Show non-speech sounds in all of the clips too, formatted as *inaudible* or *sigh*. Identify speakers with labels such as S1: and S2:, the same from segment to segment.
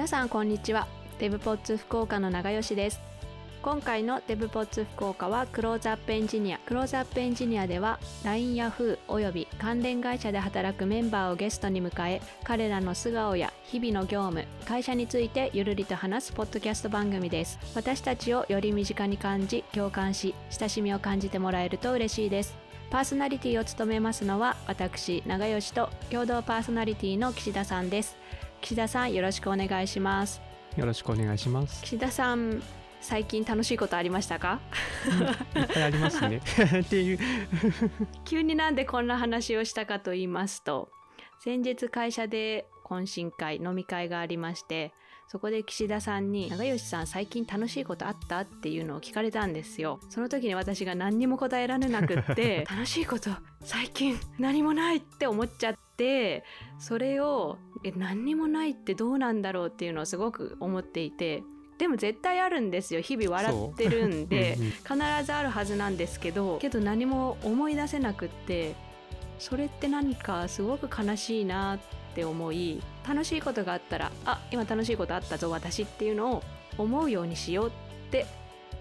S1: 皆さんこんにちは。デブポッツ福岡の長吉です。今回のデブポッツ福岡はクローズアップエンジニアクローズアップエンジニアでは LINE や Yahoo および関連会社で働くメンバーをゲストに迎え彼らの素顔や日々の業務会社についてゆるりと話すポッドキャスト番組です。私たちをより身近に感じ共感し親しみを感じてもらえると嬉しいです。パーソナリティを務めますのは私長吉と共同パーソナリティの岸田さんです。岸田さんよろしくお願いします
S2: よろしくお願いします。
S1: 岸田さん最近楽しいことありましたか？
S2: いっぱいありますね。*laughs* っていう。
S1: 急になんでこんな話をしたかと言いますと先日会社で懇親会飲み会がありましてそこで岸田さんに「長吉さん最近楽しいことあった?」っていうのを聞かれたんですよその時に私が何にも答えられなくって *laughs* 楽しいこと最近何もないって思っちゃってそれをえ何にもないってどうなんだろうっていうのをすごく思っていてでも絶対あるんですよ。日々笑ってるんで必ずあるはずなんですけどけど何も思い出せなくってそれって何かすごく悲しいなって思い楽しいことがあったらあ今楽しいことあったぞ私っていうのを思うようにしようって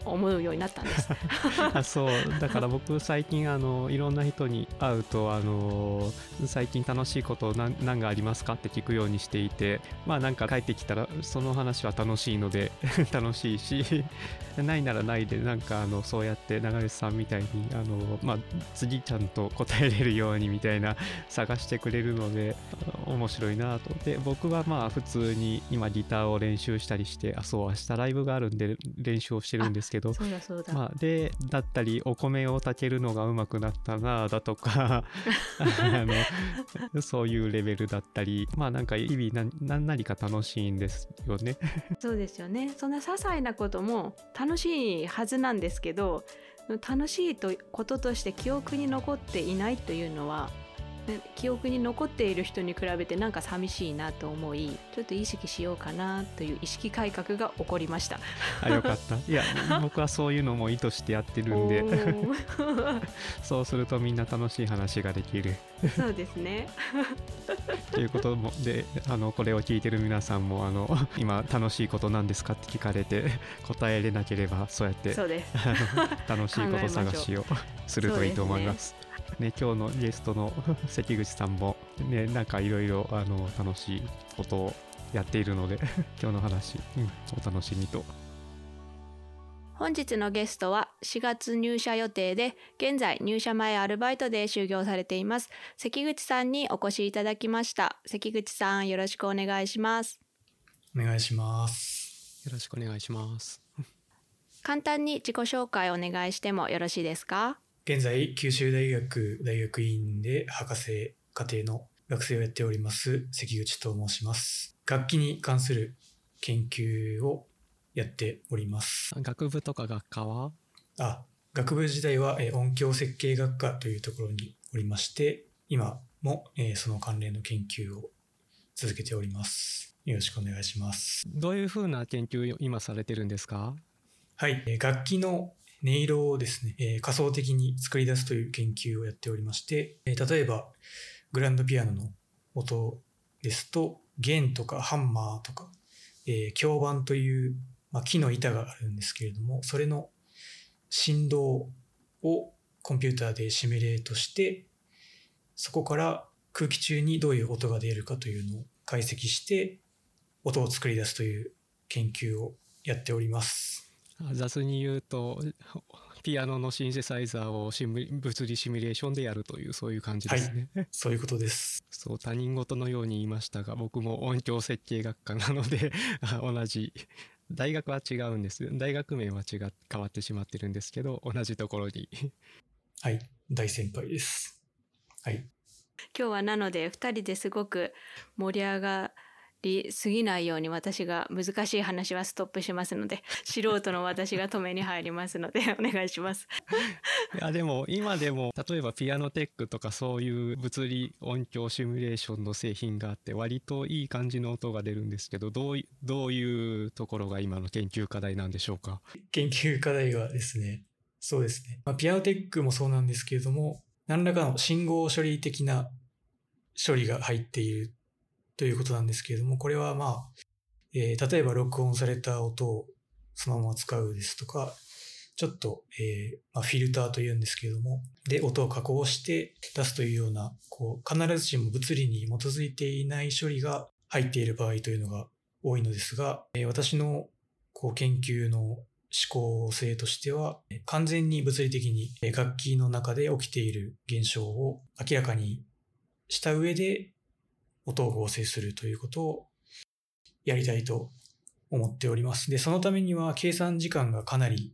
S1: 思うようになったんです。*laughs*
S2: あそうだから僕最近あのいろんな人に会うとあの最近楽しいこと何何がありますかって聞くようにしていてまあなんか帰ってきたらその話は楽しいので *laughs* 楽しいし *laughs* ないならないでなんかあのそうやって長吉さんみたいにあの、まあ、次ちゃんと答えれるようにみたいな探してくれるので面白いなとで僕はまあ普通に今ギターを練習したりしてあそう明日ライブがあるんで練習をしてるんですけど
S1: そうだそうだ、
S2: まあ、でだったりお米を炊けるのがうまくなったなだとか *laughs* あのそういうレベルだったりまあなんか日々な何なりか楽しいんですよね。*laughs*
S1: そうですよねそんな些細なことも楽しいはずなんですけど楽しいとこととして記憶に残っていないというのはね記憶に残っている人に比べてなんか寂しいなと思いちょっと意識しようかなという意識改革が起こりました。
S2: あよかった。いや *laughs* 僕はそういうのも意図してやってるんで *laughs* そうするとみんな楽しい話ができる。
S1: そうですね。
S2: ということもであのこれを聞いてる皆さんもあの今楽しいことなんですかって聞かれて答えれなければそうやって
S1: そうです。
S2: 楽しいこと探しをするといいと思います。ね今日のゲストの *laughs* 関口さんもねなんかいろいろあの楽しいことをやっているので *laughs* 今日の話、うん、お楽しみと。
S1: 本日のゲストは4月入社予定で現在入社前アルバイトで就業されています関口さんにお越しいただきました関口さんよろしくお願いします
S3: お願いします。
S2: よろしくお願いします。
S1: 簡単に自己紹介お願いしてもよろしいですか？
S3: 現在、九州大学大学院で博士課程の学生をやっております、関口と申します。楽器に関する研究をやっております。
S2: 学部とか学科は？
S3: あ、学部時代はえー音響設計学科というところにおりまして、今もえーその関連の研究を続けております。よろしくお願いします。
S2: どういうふうな研究を今されてるんですか？
S3: はい、えー楽器の音色をですね、え仮想的に作り出すという研究をやっておりまして、え例えば、グランドピアノの音ですと、弦とかハンマーとか、えー響板という、ま、木の板があるんですけれども、それの振動をコンピューターでシミュレートして、そこから空気中にどういう音が出るかというのを解析して、音を作り出すという研究をやっております。
S2: あ雑に言うとピアノのシンセサイザーをシミュ物理シミュレーションでやるというそういう感じですね。
S3: そういうことです。
S2: そう他人事のように言いましたが僕も音響設計学科なので *laughs* あ同じ大学は違うんです大学名は違っ変わってしまってるんですけど同じところに
S3: はい、大先輩です。はい。
S1: 今日はなので2人ですごく盛り上がりすぎないように私が難しい話はストップしますので素人の私が止めに入りますのでお願いします。
S2: いやでも今でも例えばピアノテックとかそういう物理音響シミュレーションの製品があって割といい感じの音が出るんですけどどういどういうところが今の研究課題なんでしょうか
S3: 研究課題はですね、そうですね。まあ、ピアノテックもそうなんですけれども、何らかの信号処理的な処理が入っているということなんですけれども、これはまあ、えー例えば録音された音をそのまま使うですとか、ちょっと、えーまあ、フィルターというんですけれども、で、音を加工して出すというような、こう、必ずしも物理に基づいていない処理が入っている場合というのが多いのですが、えー私のこう研究の思考性としては、完全に物理的に楽器の中で起きている現象を明らかにした上で音を合成するということをやりたいと思っております。で、そのためには計算時間がかなり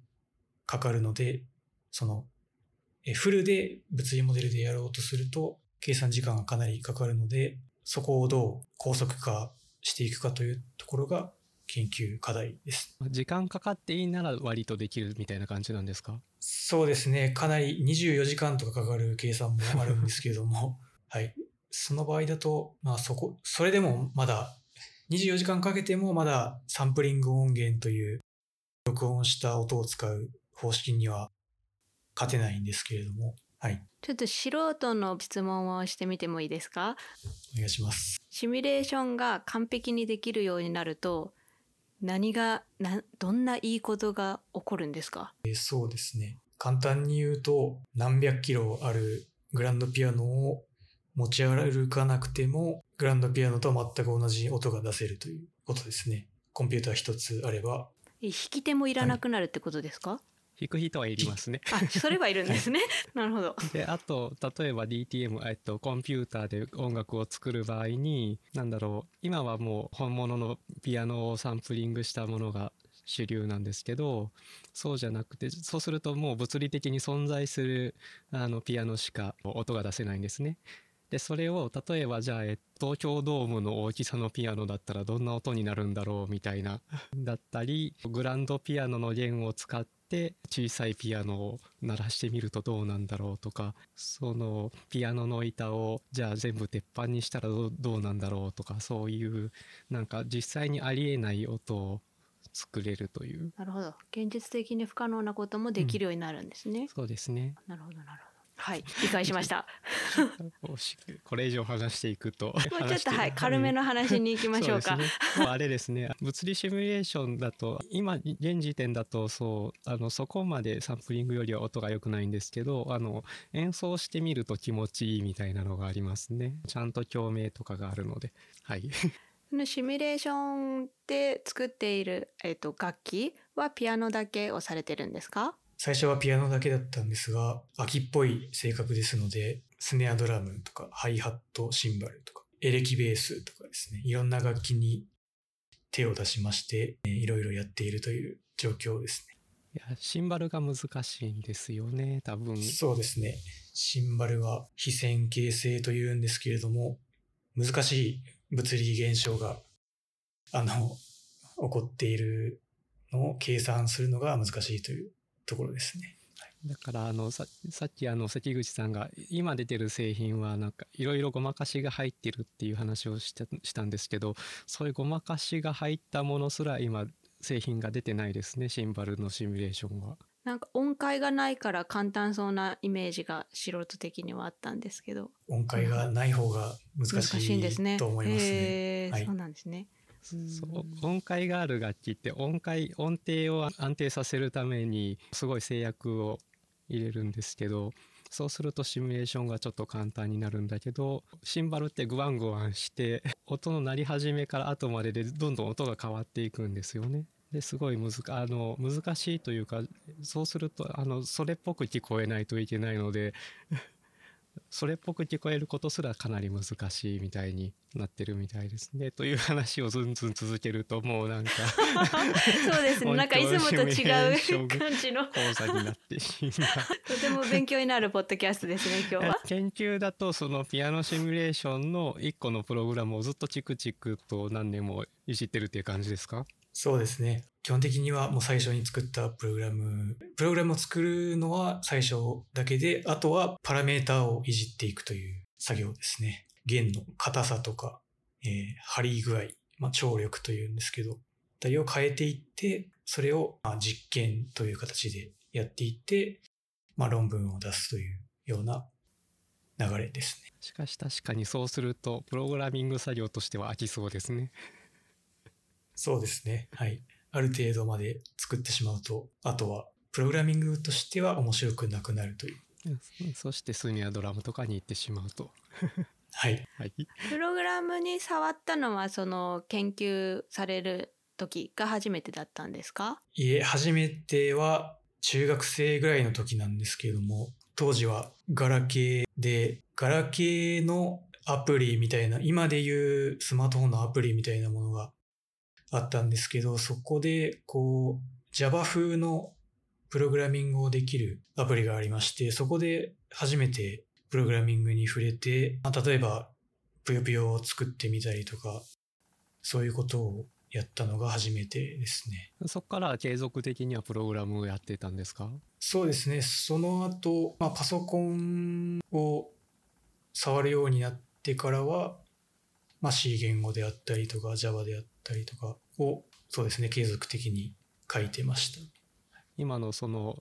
S3: かかるので、その、えフルで物理モデルでやろうとすると、計算時間がかなりかかるので、そこをどう高速化していくかというところが研究課題です。
S2: 時間かかっていいなら割とできるみたいな感じなんですか？
S3: そうですね。かなり24時間とかかかる計算もあるんですけれども、*laughs* はい。その場合だと、まあそこ、それでもまだ、24時間かけてもまだサンプリング音源という録音した音を使う方式には勝てないんですけれども、はい。
S1: ちょっと素人の質問をしてみてもいいですか？
S3: お願いします。
S1: シミュレーションが完璧にできるようになると何がなどんないいことが起こるんですか？
S3: えーそうですね。簡単に言うと、何百キロあるグランドピアノを持ち歩かなくても、グランドピアノと全く同じ音が出せるということですね。コンピューター一つあれば、
S1: え弾き手もいらなくなるってことですか、
S2: 弾く人はいりますね。
S1: あそれはいるんですね *laughs* なるほど
S2: であと例えば DTM、えっと、コンピューターで音楽を作る場合に何だろう今はもう本物のピアノをサンプリングしたものが主流なんですけどそうじゃなくてそうするともう物理的に存在するあのピアノしか音が出せないんですね。でそれを例えばじゃあえ東京ドームの大きさのピアノだったらどんな音になるんだろうみたいなだったりグランドピアノの弦を使って小さいピアノを鳴らしてみるとどうなんだろうとかそのピアノの板をじゃあ全部鉄板にしたらどうどうなんだろうとかそういうなんか実際にありえない音を作れるという。
S1: なるほど。現実的に不可能なこともできるようになるんですね、
S2: そうですね。
S1: なるほどなるほどはい理解しました。
S2: これ以上話していくと。*laughs*
S1: もうちょっとはい軽めの話に行きましょうか。
S2: そうね、あれですね。物理シミュレーションだと今現時点だとそうあのそこまでサンプリングよりは音が良くないんですけどあの演奏してみると気持ちいいみたいなのがありますね。ちゃんと共鳴とかがあるので。はい。*laughs*
S1: そのシミュレーションで作っている、えっと楽器はピアノだけをされてるんですか？
S3: 最初はピアノだけだったんですが、秋っぽい性格ですので、スネアドラムとか、ハイハット、シンバルとか、エレキベースとかですね、いろんな楽器に手を出しまして、えーいろいろやっているという状況ですね。
S2: いやシンバルが難しいんですよね多分
S3: そうですね。シンバルは非線形性というんですけれども、難しい物理現象が、あの、起こっているのを計算するのが難しいというところですね。
S2: だからあのささっきあの関口さんが今出てる製品はなんかいろいろごまかしが入ってるっていう話をしたしたんですけどそういうごまかしが入ったものすら今製品が出てないですねシンバルのシミュレーションは。
S1: なんか音階がないから簡単そうなイメージが素人的にはあったんですけど
S3: 音階がない方が難
S1: 難
S3: し
S1: しいんですね
S3: いと思いますね。はい
S1: へーそうなんですね
S2: そう音階がある楽器って音階音程を安定させるためにすごい制約を入れるんですけどそうするとシミュレーションがちょっと簡単になるんだけどシンバルってグワングワンして音の鳴り始めから後まででどんどん音が変わっていくんですよね。ですごい難あの難しいというかそうするとあのそれっぽく聞こえないといけないのでそれっぽく聞こえることすらかなり難しいみたいになってるみたいですね。という話をずんずん続けるともうなんか *laughs*
S1: そうですねなんかいつもと違う感じの
S2: 講座になってしまう。
S1: とても勉強になるポッドキャストですね今日は
S2: 研究だとそのピアノシミュレーションの一個のプログラムをずっとチクチクと何年もいじってるっていう感じですか？
S3: そうですね。基本的にはもう最初に作ったプログラム、プログラムを作るのは最初だけで、あとはパラメーターをいじっていくという作業ですね。弦の硬さとか、えー張り具合、まあ、張力というんですけど、ありを変えていって、それをまあ実験という形でやっていって、まあ、論文を出すというような流れですね。
S2: しかし確かにそうするとプログラミング作業としては飽きそうですね。
S3: そうですね。はい。ある程度まで作ってしまうと、あとは、プログラミングとしては面白くなくなるという。
S2: そしてスニアドラムとかに行ってしまうと。*laughs*
S3: はい。
S2: はい。
S1: プログラムに触ったのはその研究される時が初めてだったんですか？
S3: いえ、初めては中学生ぐらいの時なんですけれども、当時はガラケーで、ガラケーのアプリみたいな、今でいうスマートフォンのアプリみたいなものがあったんですけど、そこで、こう、Java 風のプログラミングをできるアプリがありまして、そこで初めてプログラミングに触れて、まあ、例えば、ぷよぷよを作ってみたりとか、そういうことをやったのが初めてですね。
S2: そこから継続的にはプログラムをやってたんですか？
S3: そうですね。その後、まあ、パソコンを触るようになってからは、まあ、C 言語であったりとか Java であったりとかをそうですね継続的に書いてました。
S2: 今のその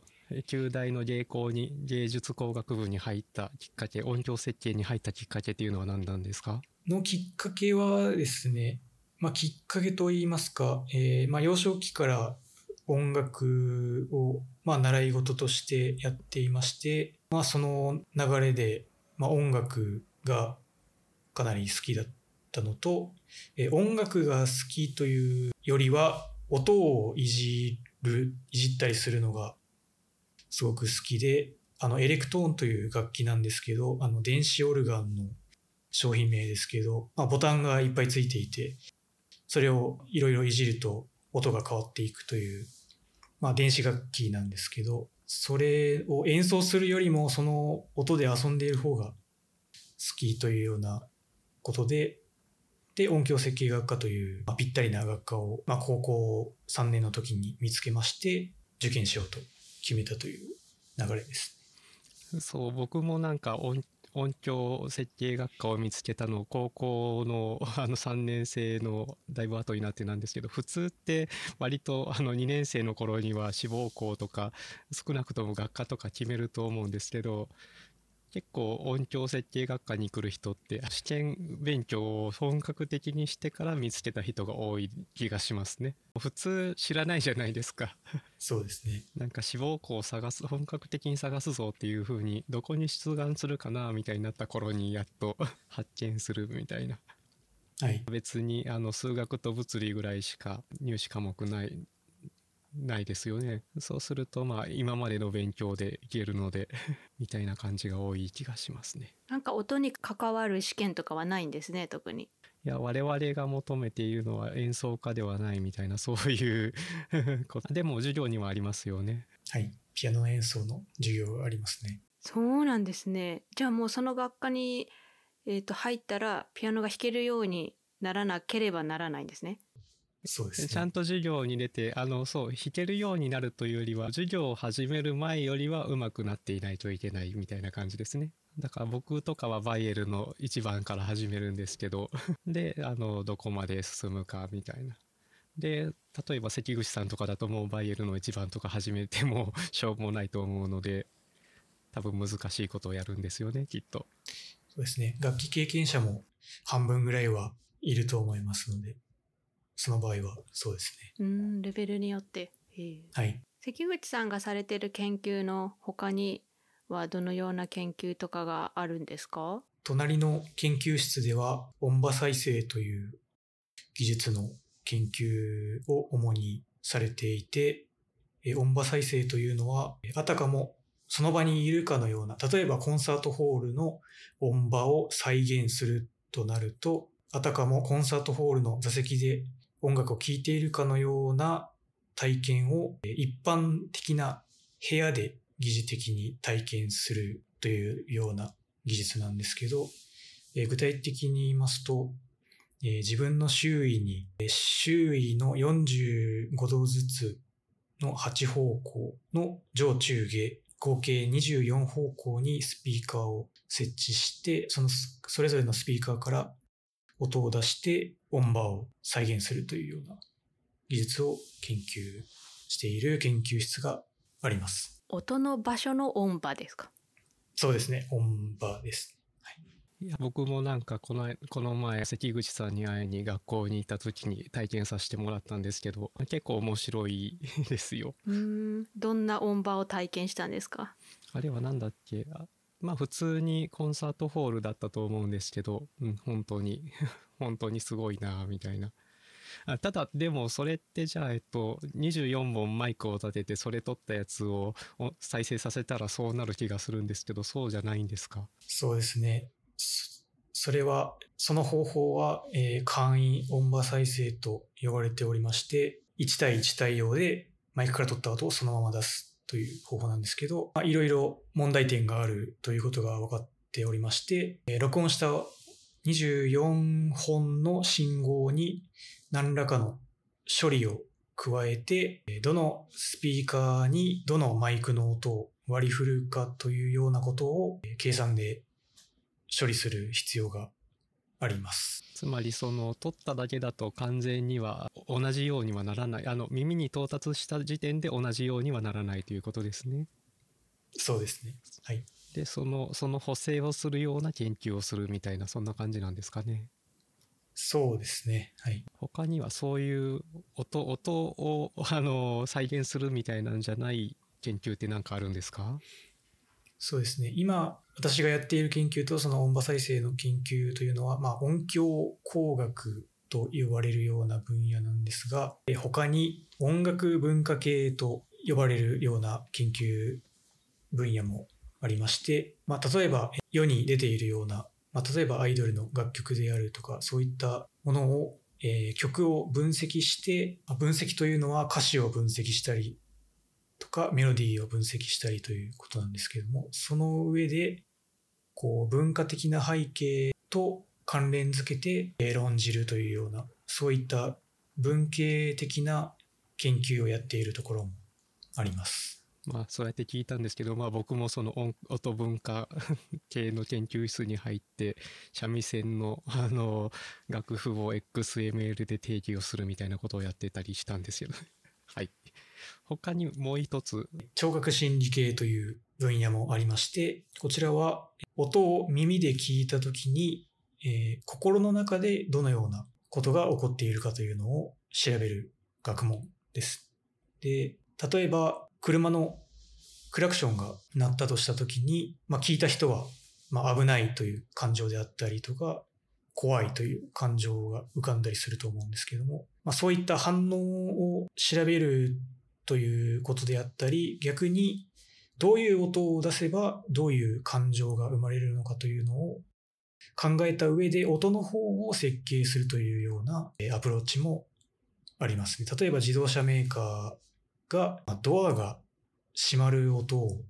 S2: 旧大の芸工に芸術工学部に入ったきっかけ音響設計に入ったきっかけっていうのは何なんですか？
S3: のきっかけはですね、まあ、きっかけといいますか、えーまあ、幼少期から音楽を、まあ、習い事としてやっていまして、まあ、その流れで、まあ、音楽がかなり好きだったのと、え音楽が好きというよりは音をいじるいじったりするのがすごく好きであのエレクトーンという楽器なんですけどあの電子オルガンの商品名ですけど、まあ、ボタンがいっぱいついていてそれをいろいろいじると音が変わっていくという、まあ、電子楽器なんですけどそれを演奏するよりもその音で遊んでいる方が好きというようなことでで音響設計学科という、まあ、ぴったりな学科を、まあ、高校3年の時に見つけまして受験しようと決めたという流れです。
S2: そう僕もなんか音音響設計学科を見つけたの高校の *laughs* あの3年生のだいぶ後になってなんですけど普通って割とあの2年生の頃には志望校とか少なくとも学科とか決めると思うんですけど結構音響設計学科に来る人って試験勉強を本格的にしてから見つけた人が多い気がしますね普通知らないじゃないですか
S3: そうですね。*laughs*
S2: なんか志望校を探す本格的に探すぞっていう風にどこに出願するかなみたいになった頃にやっと *laughs* 発見するみたいな
S3: はい。
S2: 別にあの数学と物理ぐらいしか入試科目ないないですよね。そうするとまあ今までの勉強でいけるので *laughs* みたいな感じが多い気がしますね。
S1: なんか音に関わる試験とかはないんですね特に。
S2: いや我々が求めているのは演奏家ではないみたいなそういう *laughs* こと。でも授業にはありますよね。
S3: はい。ピアノ演奏の授業がありますね。
S1: そうなんですね。じゃあもうその学科に、えー、と入ったらピアノが弾けるようにならなければならないんですね
S3: そうですね。
S2: ちゃんと授業に出てあのそう弾けるようになるというよりは授業を始める前よりは上手くなっていないといけないみたいな感じですねだから僕とかはバイエルの1番から始めるんですけど *laughs* であのどこまで進むかみたいなで例えば関口さんとかだともうバイエルの1番とか始めても *laughs* しょうもないと思うので多分難しいことをやるんですよねきっと
S3: そうですね。楽器経験者も半分ぐらいはいると思いますので、その場合はそうですね。
S1: うんレベルによってへえ
S3: はい。
S1: 関口さんがされてる研究の他にはどのような研究とかがあるんですか？
S3: 隣の研究室では音場再生という技術の研究を主にされていて、え音場再生というのは、えあたかもその場にいるかのような、例えばコンサートホールの音場を再現するとなると、あたかもコンサートホールの座席で音楽を聴いているかのような体験を一般的な部屋で疑似的に体験するというような技術なんですけど、え具体的に言いますと、え自分の周囲に、えー周囲の45度ずつの8方向の上中下、合計24方向にスピーカーを設置して、そのそれぞれのスピーカーから音を出して音場を再現するというような技術を研究している研究室があります。
S1: 音の場所の音場ですか？
S3: そうですね、音場です。
S2: いや僕もなんかこのこの前関口さんに会いに学校に行った時に体験させてもらったんですけど結構面白いですよ。
S1: うんどんな音場を体験したんですか？
S2: あれは何だっけ？あまあ普通にコンサートホールだったと思うんですけど、うん、本当に *laughs* 本当にすごいなみたいな。あただでもそれってじゃあえっと24本マイクを立ててそれ撮ったやつを再生させたらそうなる気がするんですけどそうじゃないんですか？
S3: そうですね。それは、その方法は、えー簡易音場再生と呼ばれておりまして、1対1対応でマイクから取った音をそのまま出すという方法なんですけど、いろいろ問題点があるということが分かっておりまして、えー録音した24本の信号に何らかの処理を加えて、どのスピーカーにどのマイクの音を割り振るかというようなことを計算で処理する必要があります。
S2: つまりその撮っただけだと完全には同じようにはならないあの耳に到達した時点で同じようにはならないということですね。
S3: そうですね。はい。
S2: でそのその補正をするような研究をするみたいなそんな感じなんですかね。
S3: そうですね。はい。
S2: 他にはそういう音音をあの再現するみたいなんじゃない研究って何かあるんですか？
S3: そうですね。今、私がやっている研究とその音場再生の研究というのは、まあ、音響工学と呼ばれるような分野なんですが、他に音楽文化系と呼ばれるような研究分野もありまして、まあ、例えば世に出ているような、まあ、例えばアイドルの楽曲であるとか、そういったものを、えー曲を分析して、まあ分析というのは歌詞を分析したりとかメロディーを分析したりということなんですけども、その上で、こう文化的な背景と関連づけて論じるというような、そういった文系的な研究をやっているところもあります。
S2: まあそうやって聞いたんですけど、まあ、僕もその音文化 *laughs* 系の研究室に入って三味線のあの楽譜を XML で定義をするみたいなことをやってたりしたんですよ。はい。他にもう一つ
S3: 聴覚心理系という分野もありまして、こちらは音を耳で聞いたときに、えー心の中でどのようなことが起こっているかというのを調べる学問です。で、例えば車のクラクションが鳴ったとしたときに、まあ、聞いた人は、まあ、危ないという感情であったりとか、怖いという感情が浮かんだりすると思うんですけども、まあ、そういった反応を調べるということであったり、逆にどういう音を出せばどういう感情が生まれるのかというのを考えた上で音の方を設計するというようなアプローチもあります。例えば自動車メーカーがドアが閉まる音を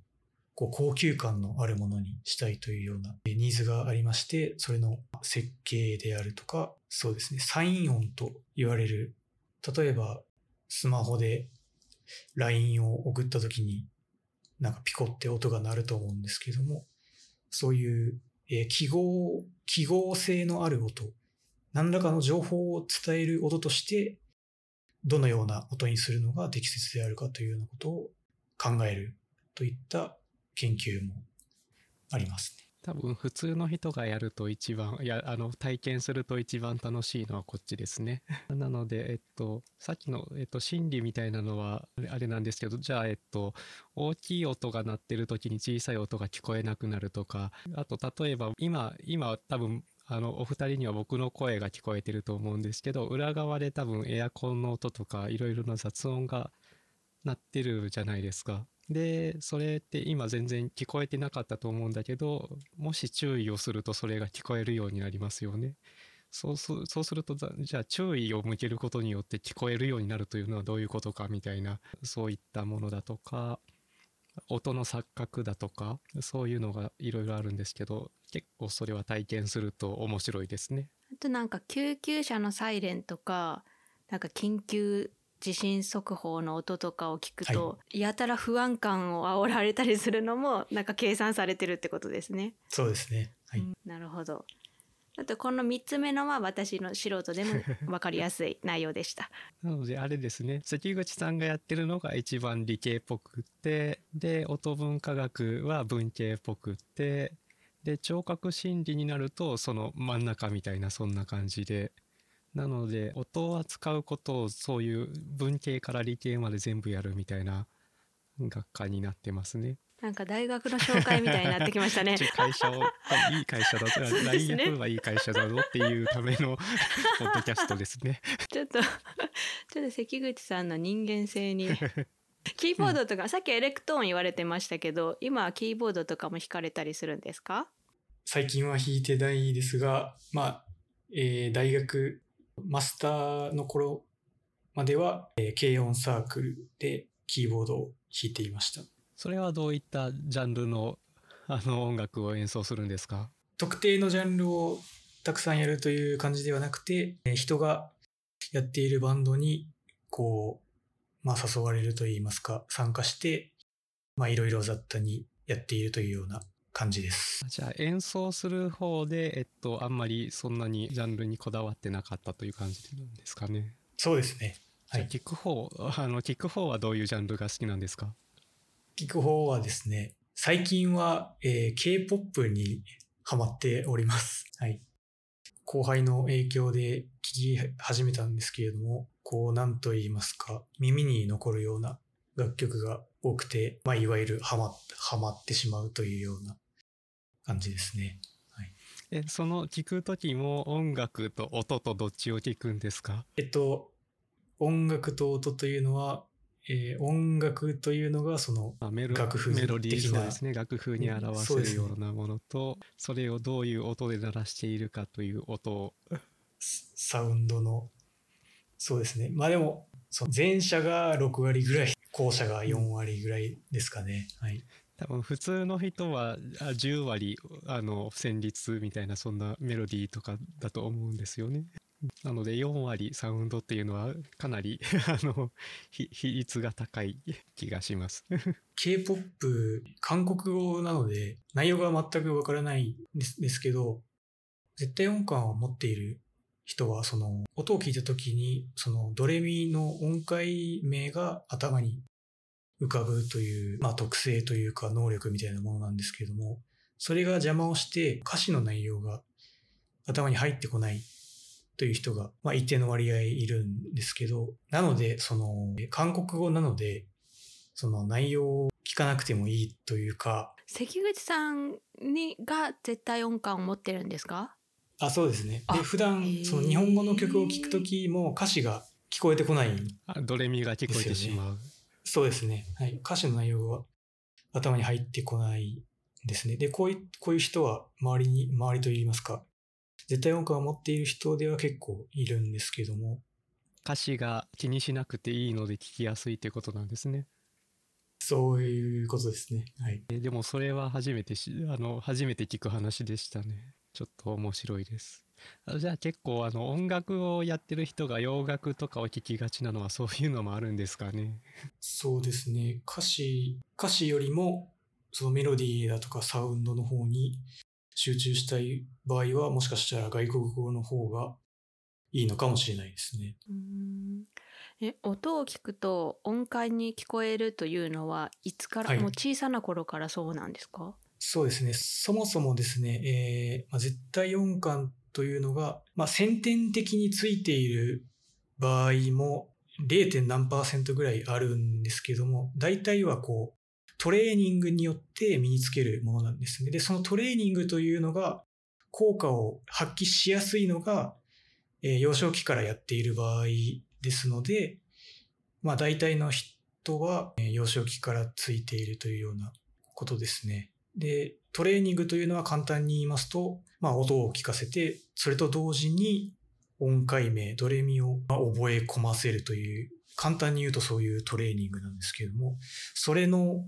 S3: こう高級感のあるものにしたいというようなニーズがありまして、それの設計であるとか、そうですね、サイン音と言われる、例えばスマホで LINE を送った時になんかピコって音が鳴ると思うんですけども、そういう、えー記号、記号性のある音、何らかの情報を伝える音として、どのような音にするのが適切であるかというようなことを考えるといった研究もありますね。
S2: 多分普通の人がやると一番いやあの体験すると一番楽しいのはこっちですね *laughs* なのでえっとさっきの、えっと、心理みたいなのはあれなんですけどじゃあえっと大きい音が鳴ってる時に小さい音が聞こえなくなるとかあと例えば今今多分あのお二人には僕の声が聞こえてると思うんですけど裏側で多分エアコンの音とかいろいろな雑音が鳴ってるじゃないですか。でそれって今全然聞こえてなかったと思うんだけどもし注意をするとそれが聞こえるようになりますよね。そうすそうするとじゃあ注意を向けることによって聞こえるようになるというのはどういうことかみたいなそういったものだとか音の錯覚だとかそういうのがいろいろあるんですけど結構それは体験すると面白いですね。
S1: あとなんか救急車のサイレンとかなんか緊急地震速報の音とかを聞くと、やたら不安感を煽られたりするのもなんか計算されてるってことですね。
S3: そうですね。はい。
S1: うんなるほど。あとこの3つ目のは私の素人でも *laughs* 分かりやすい内容でした。
S2: なのであれですね関口さんがやってるのが一番理系っぽくってで音文化学は文系っぽくってで聴覚心理になるとその真ん中みたいなそんな感じでなので音を扱うことをそういう文系から理系まで全部やるみたいな学科になってますね。
S1: なんか大学の紹介みたいになってきましたね。*laughs*
S2: 会社をいい会社だと、
S1: そうですね
S2: LINE ヤフーはいい会社だぞっていうための *laughs* ポッドキャストですね。
S1: ちょっとちょっと関口さんの人間性に *laughs* キーボードとか、さっきエレクトーン言われてましたけど今はキーボードとかも弾かれたりするんですか？
S3: 最近は弾いてないですが、まあ、えー大学、マスターの頃までは、えー軽音サークルでキーボードを弾いていました。
S2: それはどういったジャンルのあの音楽を演奏するんですか？
S3: 特定のジャンルをたくさんやるという感じではなくて、えー人がやっているバンドに、こう、まあ誘われるといいますか、参加して、まあいろいろ雑多にやっているというような感じです。
S2: じゃあ演奏する方で、えっと、あんまりそんなにジャンルにこだわってなかったという感じなんですかね。
S3: そうですね。はい。
S2: 聞く方、あの、聞く方はどういうジャンルが好きなんですか？
S3: 聞く方はですね、最近は、えー K-POP にハマっております。はい。後輩の影響で聞き始めたんですけれども、こう、なんと言いますか、耳に残るような楽曲が多くて、まあ、いわゆるハマ、ハマってしまうというような感じですね。
S2: え、その聞くときも音楽と音とどっちを聞くんですか？
S3: えっと、音楽と音というのは、えー音楽というのがその楽譜
S2: メロディー
S3: 的な
S2: そうですね楽譜に表せるようなものと、それをどういう音で鳴らしているかという音を *laughs*
S3: サウンドの、そうですね。まあでも、その前者が6割ぐらい、後者が4割ぐらいですかね。はい。
S2: 多分普通の人は10割あの旋律みたいなそんなメロディーとかだと思うんですよね。なので4割サウンドっていうのはかなり *laughs* あの比率が高い気がします。*laughs*
S3: K-POP、韓国語なので、内容が全くわからないんですけど、絶対音感を持っている人は、その、音を聞いたときに、その、ドレミの音階名が頭に浮かぶという、まあ、特性というか、能力みたいなものなんですけれども、それが邪魔をして、歌詞の内容が頭に入ってこないという人が、まあ、一定の割合いるんですけど、なので、その、韓国語なので、その内容を聞かなくてもいいというか、
S1: 関口さんにが絶対音感を持ってるんですか？
S3: あ、そうですね。
S1: あ
S3: で、普段その日本語の曲を聴くときも歌詞が聞こえてこない。
S2: あドレミが聞こえてしまう。
S3: そうですね。はい。歌詞の内容が頭に入ってこないですね。で、こういう、こういう人は周りに、周りといいますか、絶対音感を持っている人では結構いるんですけども、
S2: 歌詞が気にしなくていいので聞きやすいということなんですね。
S3: そういうことですね。はい。
S2: えでもそれは初めてしあの初めて聞く話でしたねちょっと面白いです。あじゃあ結構あの音楽をやってる人が洋楽とかを聴きがちなのはそういうのもあるんですかね？
S3: そうですね。歌詞、歌詞よりも、そのメロディーだとかサウンドの方に集中したい場合は、もしかしたら外国語の方がいいのかもしれないですね。
S1: うーん。え音を聞くと音階に聞こえるというのはいつから、
S3: はい。
S1: もう小さな頃からそうなんですか？
S3: そうですね。そもそもですね、えーまあ、絶対音感というのが、まあ、先天的についている場合も 0. 何パーセントぐらいあるんですけども、大体はこう、トレーニングによって身につけるものなんですね。で、そのトレーニングというのが、効果を発揮しやすいのが、えー幼少期からやっている場合ですので、まあ大体の人は、えー幼少期からついているというようなことですね。で、トレーニングというのは簡単に言いますと、まあ音を聞かせて、それと同時に音階名、ドレミを覚え込ませるという、簡単に言うとそういうトレーニングなんですけれども、それの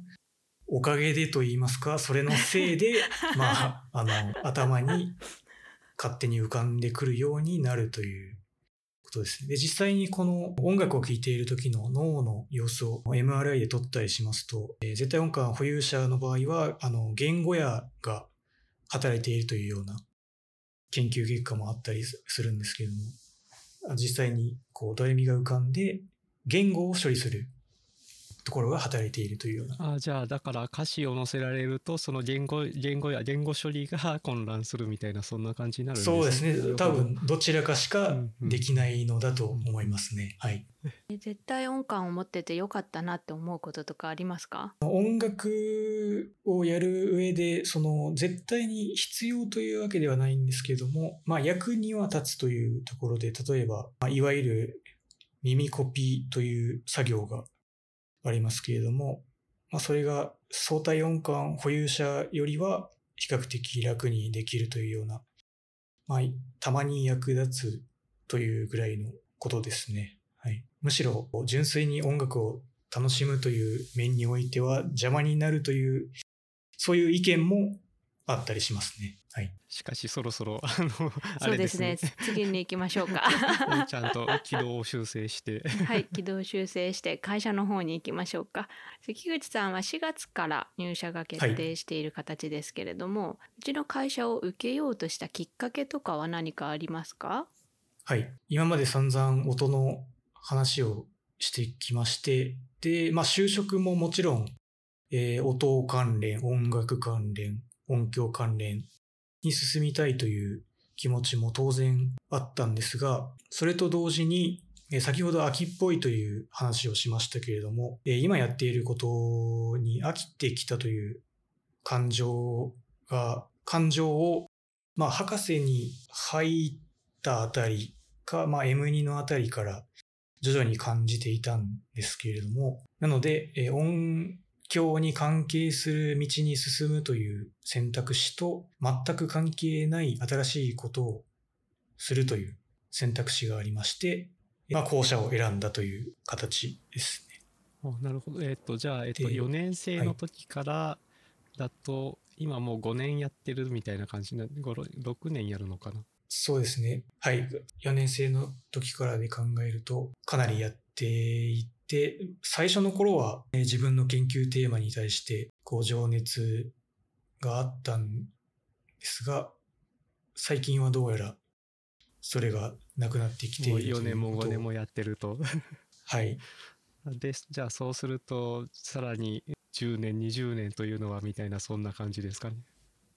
S3: おかげでと言いますか、それのせいで、まあ、あの、頭に勝手に浮かんでくるようになるということですね。で、実際にこの音楽を聴いている時の脳の様子を MRI で撮ったりしますと、えー絶対音感保有者の場合は、あの、言語やが働いているというような研究結果もあったりするんですけれども、実際にこう、ドレミが浮かんで、言語を処理するところが働いているというような。
S2: あじゃあだから歌詞を載せられるとその言語言語や言語処理が混乱するみたいなそんな感じになるんです
S3: そうですね。多分どちらかしかできないのだと思いますね、はい。
S1: え絶対音感を持っててよかったなって思うこととかありますか？
S3: 音楽をやる上でその絶対に必要というわけではないんですけれども、まあ、役には立つというところで例えば、まあ、いわゆる耳コピーという作業がありますけれども、まあ、それが相対音感保有者よりは比較的楽にできるというような、まあ、たまに役立つというぐらいのことですね。はい、むしろ純粋に音楽を楽しむという面においては邪魔になるという、そういう意見もあったりしますね。はい。
S2: しかしそろそろあのあ
S1: そうで
S2: れですす
S1: ね
S2: ね
S1: 次に行きましょうか
S2: ちゃんと軌道を修正して
S1: はい軌道修正して会社の方に行きましょうか関口さんは4月から入社が決定している形ですけれども、うちの会社を受けようとしたきっかけとかは何かありますか？
S3: はい。今まで散々音の話をしてきまして、で、まあ就職ももちろん、えー音関連、音楽関連、音響関連に進みたいという気持ちも当然あったんですが、それと同時に、先ほど秋っぽいという話をしましたけれども、今やっていることに飽きてきたという感情が、感情を、まあ博士に入ったあたりか、まあ M2 のあたりから徐々に感じていたんですけれども、なので、音響に関係する道に進むという選択肢と全く関係ない新しいことをするという選択肢がありまして、まあ後者を選んだという形ですね。
S2: あなるほどえっ、とじゃあ、えっと
S3: で
S2: 4年生の時からだと、今もう5年やってるみたいな感じな6年やるのかな？
S3: そうですね。はい。4年生の時からで考えると、かなりやっていて、最初の頃は、えー自分の研究テーマに対して、こう、情熱があったんですが、最近はどうやら、それがなくなってきてい
S2: もう
S3: ると
S2: 4年も5
S3: いうことを
S2: 年もやってると
S3: はい。*laughs*
S2: でじゃあそうするとさらに10年20年というのはみたいなそんな感じですかね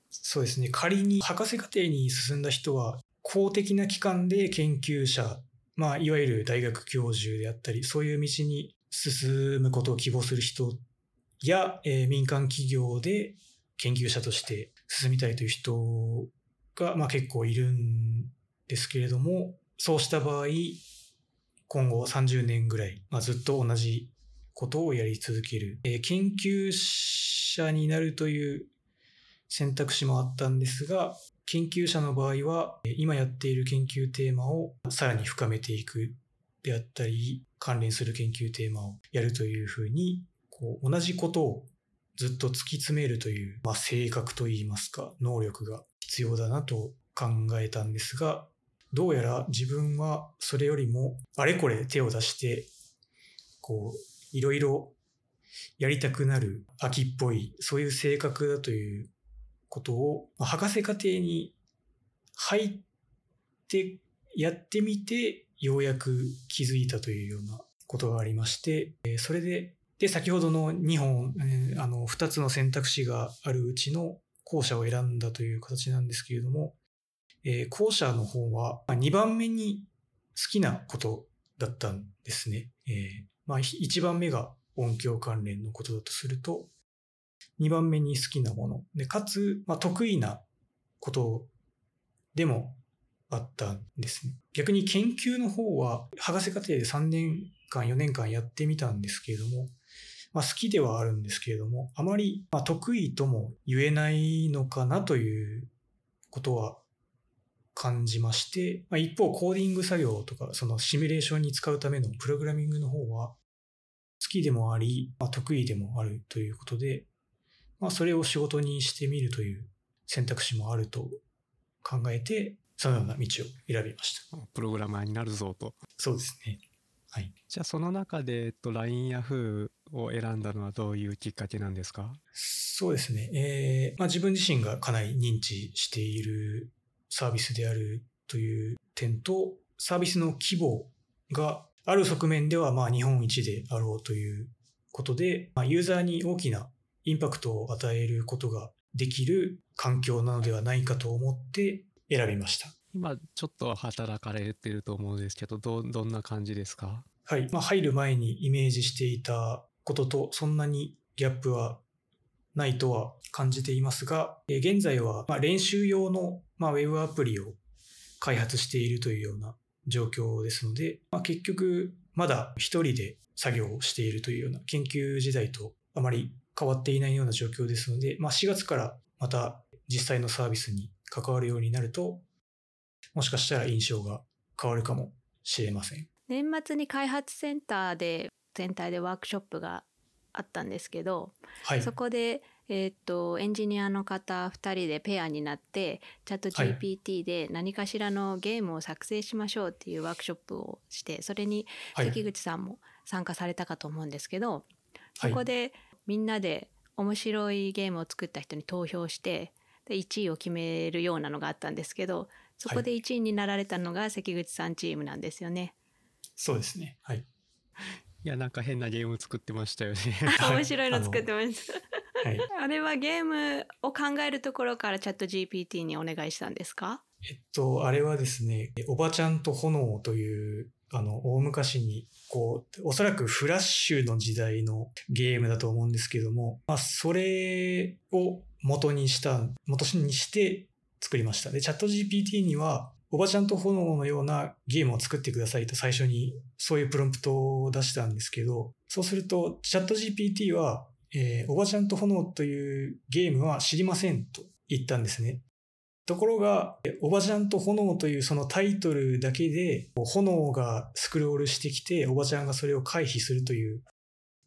S3: そうですね。仮に博士課程に進んだ人は、公的な機関で研究者、まあ、いわゆる大学教授であったり、そういう道に進むことを希望する人や、えー民間企業で研究者として進みたいという人が、まあ、結構いるんですけれども、そうした場合、今後30年ぐらい、まあ、ずっと同じことをやり続ける。えー研究者になるという選択肢もあったんですが、研究者の場合は、今やっている研究テーマをさらに深めていくであったり、関連する研究テーマをやるというふうに、こう同じことをずっと突き詰めるという、まあ、性格といいますか、能力が必要だなと考えたんですが、どうやら自分はそれよりもあれこれ手を出して、こう、いろいろやりたくなる秋っぽい、そういう性格だということを、博士課程に入ってやってみて、ようやく気づいたというようなことがありまして、それで、で、先ほどの2本、あの、2つの選択肢があるうちの後者を選んだという形なんですけれども、えー後者の方は2番目に好きなことだったんですね。えーまあ、1番目が音響関連のことだとすると、2番目に好きなもの。で、かつ、まあ、得意なことでもあったんですね。逆に研究の方は、博士課程で3年間、4年間やってみたんですけれども、まあ、好きではあるんですけれども、あまり、まあ、得意とも言えないのかなということは感じまして、まあ、一方、コーディング作業とか、そのシミュレーションに使うためのプログラミングの方は、好きでもあり、まあ、得意でもあるということで、まあ、それを仕事にしてみるという選択肢もあると考えて、そのような道を選びました。
S2: プログラマーになるぞと
S3: そうですね。はい。
S2: じゃあその中で、えっと、LINE ヤフーを選んだのはどういうきっかけなんですか？
S3: そうですね。えーまあ、自分自身がかなり認知しているサービスであるという点と、サービスの規模がある側面ではまあ日本一であろうということで、まあ、ユーザーに大きなインパクトを与えることができる環境なのではないかと思って選びました。
S2: 今ちょっと働かれてると思うんですけどどどんな感じですか？
S3: はい。まあ、入る前にイメージしていたこととそんなにギャップはないとは感じていますが、えー現在はまあ練習用のまあウェブアプリを開発しているというような状況ですので、まあ、結局まだ一人で作業をしているというような研究時代とあまり変わっていないような状況ですので、まあ、4月からまた実際のサービスに関わるようになると、もしかしたら印象が変わるかもしれません。
S1: 年末に開発センターで全体でワークショップがあったんですけど、
S3: はい。
S1: そこで、えーっとエンジニアの方2人でペアになってチャット
S3: はい
S1: GPT で何かしらのゲームを作成しましょうっていうワークショップをしてそれに
S3: はい。
S1: 関口さんも参加されたかと思うんですけど、
S3: はい
S1: そこでみんなで面白いゲームを作った人に投票してで1位を決めるようなのがあったんですけどそこで1位になられたのが関口さんチームなんですよね。
S3: そうですね。はい。*laughs*
S2: いやなんか変なゲーム作ってましたよね
S3: はい
S1: 面白いの作ってました。
S3: はい。*laughs*
S1: あれはゲームを考えるところからチャット GPT にお願いしたんですか？
S3: えっと、あれはですね、おばちゃんと炎という、あの、大昔に、こう、おそらくフラッシュの時代のゲームだと思うんですけども、まあ、それを元にした、元にして作りました。で、チャット GPT には、おばちゃんと炎のようなゲームを作ってくださいと最初にそういうプロンプトを出したんですけど、そうすると、チャット GPT は、えーおばちゃんと炎というゲームは知りませんと言ったんですね。ところが、おばちゃんと炎というそのタイトルだけで、炎がスクロールしてきて、おばちゃんがそれを回避するという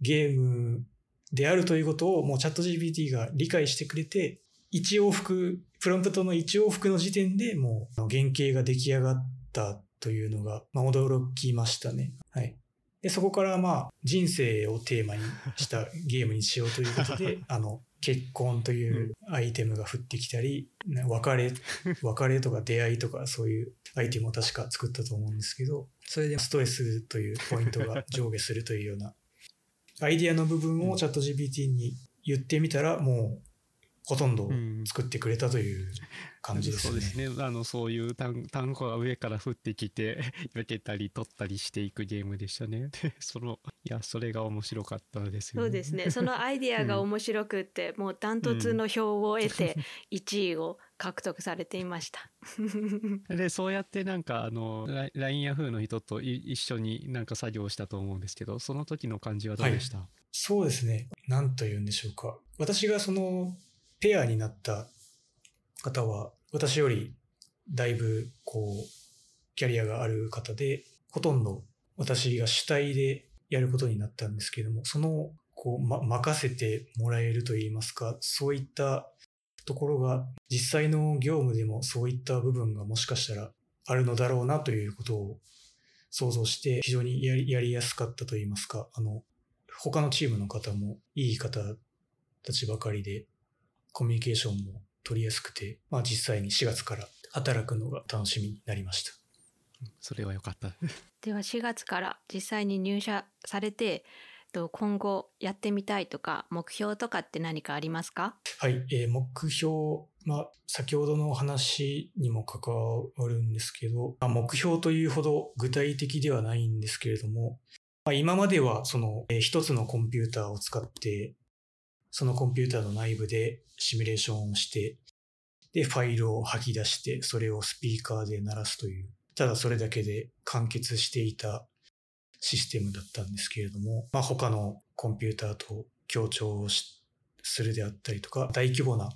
S3: ゲームであるということをもうチャット GPT が理解してくれて、一往復、プロンプトの一往復の時点でもう原型が出来上がったというのが、まあ、驚きましたね。はい。で、そこからまあ人生をテーマにしたゲームにしようということで、*laughs* あの、結婚というアイテムが降ってきたり、ね別れ、*laughs* 別れとか出会いとかそういうアイテムを確か作ったと思うんですけど、それでストレスというポイントが上下するというような。アイディアの部分をチャット GPT に言ってみたら、もうほとんど
S2: うん
S3: 作ってくれたという *laughs* 感じですね。
S2: そうですねあのそういう単単語が上から降ってきて *laughs* 避けたり取ったりしていくゲームでしたねで *laughs* そのいやそれが面白かったですよ
S1: そうですね。そのアイディアが面白くって、もうダントツの票を得て1位を獲得されていました。*laughs*
S2: でそうやってなんかあのラ LINE ヤフーの人とい一緒になんか作業したと思うんですけどその時の感じはどうでした、
S3: そうですね。なんと言うんでしょうか。私がそのペアになった方は、私よりだいぶこう、キャリアがある方で、ほとんど私が主体でやることになったんですけれども、その、こう、ま、任せてもらえるといいますか、そういったところが、実際の業務でもそういった部分がもしかしたらあるのだろうなということを想像して、非常にやりやりやすかったといいますか、あの、他のチームの方もいい方たちばかりで、コミュニケーションも取りやすくて、まあ実際に4月から働くのが楽しみになりました。
S2: それは良かった *laughs*
S1: では4月から実際に入社されて、と今後やってみたいとか目標とかって何かありますか？
S3: はい、えー目標、まあ、先ほどの話にも関わるんですけど、まあ、目標というほど具体的ではないんですけれども、まあ、今まではその、えー一つのコンピューターを使って、そのコンピューターの内部でシミュレーションをして、で、ファイルを吐き出して、それをスピーカーで鳴らすという、ただそれだけで完結していたシステムだったんですけれども、まあ、他のコンピューターと協調をするであったりとか、大規模な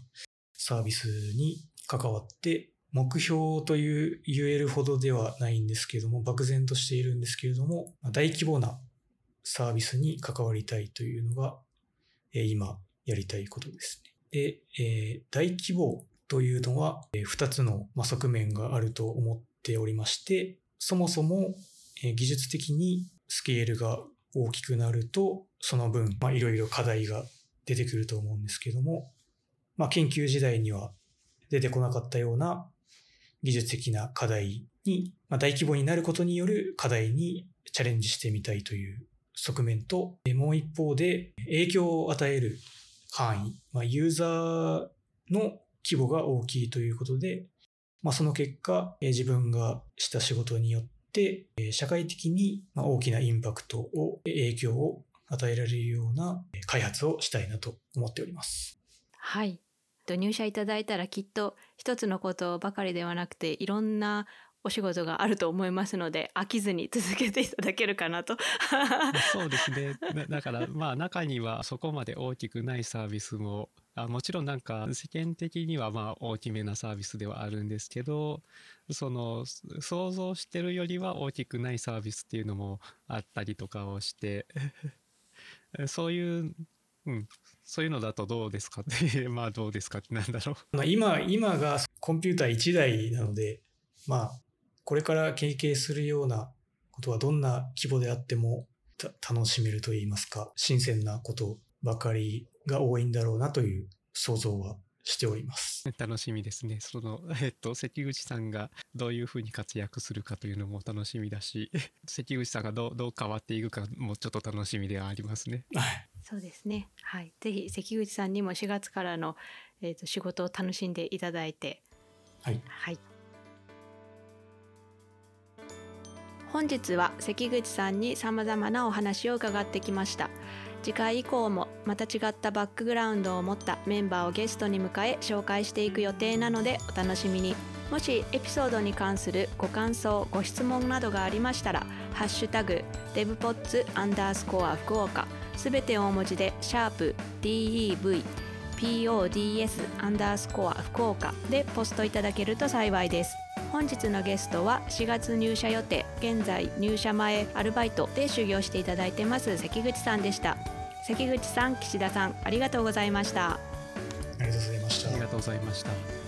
S3: サービスに関わって、目標という言えるほどではないんですけれども、漠然としているんですけれども、大規模なサービスに関わりたいというのが、今やりたいことですね。で、えー大規模というのは、えー二つの側面があると思っておりまして、そもそも、えー技術的にスケールが大きくなると、その分、まあ、いろいろ課題が出てくると思うんですけども、まあ、研究時代には出てこなかったような技術的な課題に、まあ、大規模になることによる課題にチャレンジしてみたいという、側面と、もう一方で影響を与える範囲、まあ、ユーザーの規模が大きいということで、まあ、その結果、自分がした仕事によって、社会的に大きなインパクトを、影響を与えられるような開発をしたいなと思っております。
S1: はい。入社いただいたらきっと一つのことばかりではなくていろんなお仕事があると思いますので飽きずに続けていただけるかなと
S2: そうですねだからまあ中にはそこまで大きくないサービスもあもちろんなんか世間的にはまあ大きめなサービスではあるんですけどその想像してるよりは大きくないサービスっていうのもあったりとかをして *laughs* そういう、うん、そういうのだとどうですかって *laughs* まあどうですかってなんだろう。
S3: まあ今今がコンピューター1台なのでまあこれから経験するようなことはどんな規模であっても楽しめると言いますか、新鮮なことばかりが多いんだろうなという想像はしております。
S2: 楽しみですね。その、えっと、関口さんがどういうふうに活躍するかというのも楽しみだし、*laughs* 関口さんがどうどう変わっていくかもちょっと楽しみではありますね。
S3: はい。
S1: そうですね。はい。ぜひ関口さんにも4月からの、えーと仕事を楽しんでいただいて、
S3: はい。
S1: はい本日は関口さんに様々なお話を伺ってきました。次回以降もまた違ったバックグラウンドを持ったメンバーをゲストに迎え紹介していく予定なのでお楽しみに。もしエピソードに関するご感想ご質問などがありましたら「ハッシュタグデブポッツアンダースコア福岡」すべて大文字でシャープ DEV PODS アンダースコア福岡でポストいただけると幸いです。本日のゲストは4月入社予定現在入社前アルバイトで修行していただいてます関口さんでした。関口さん岸田さんありがとうございました。あ
S3: りがとうございました。
S2: ありがとうございました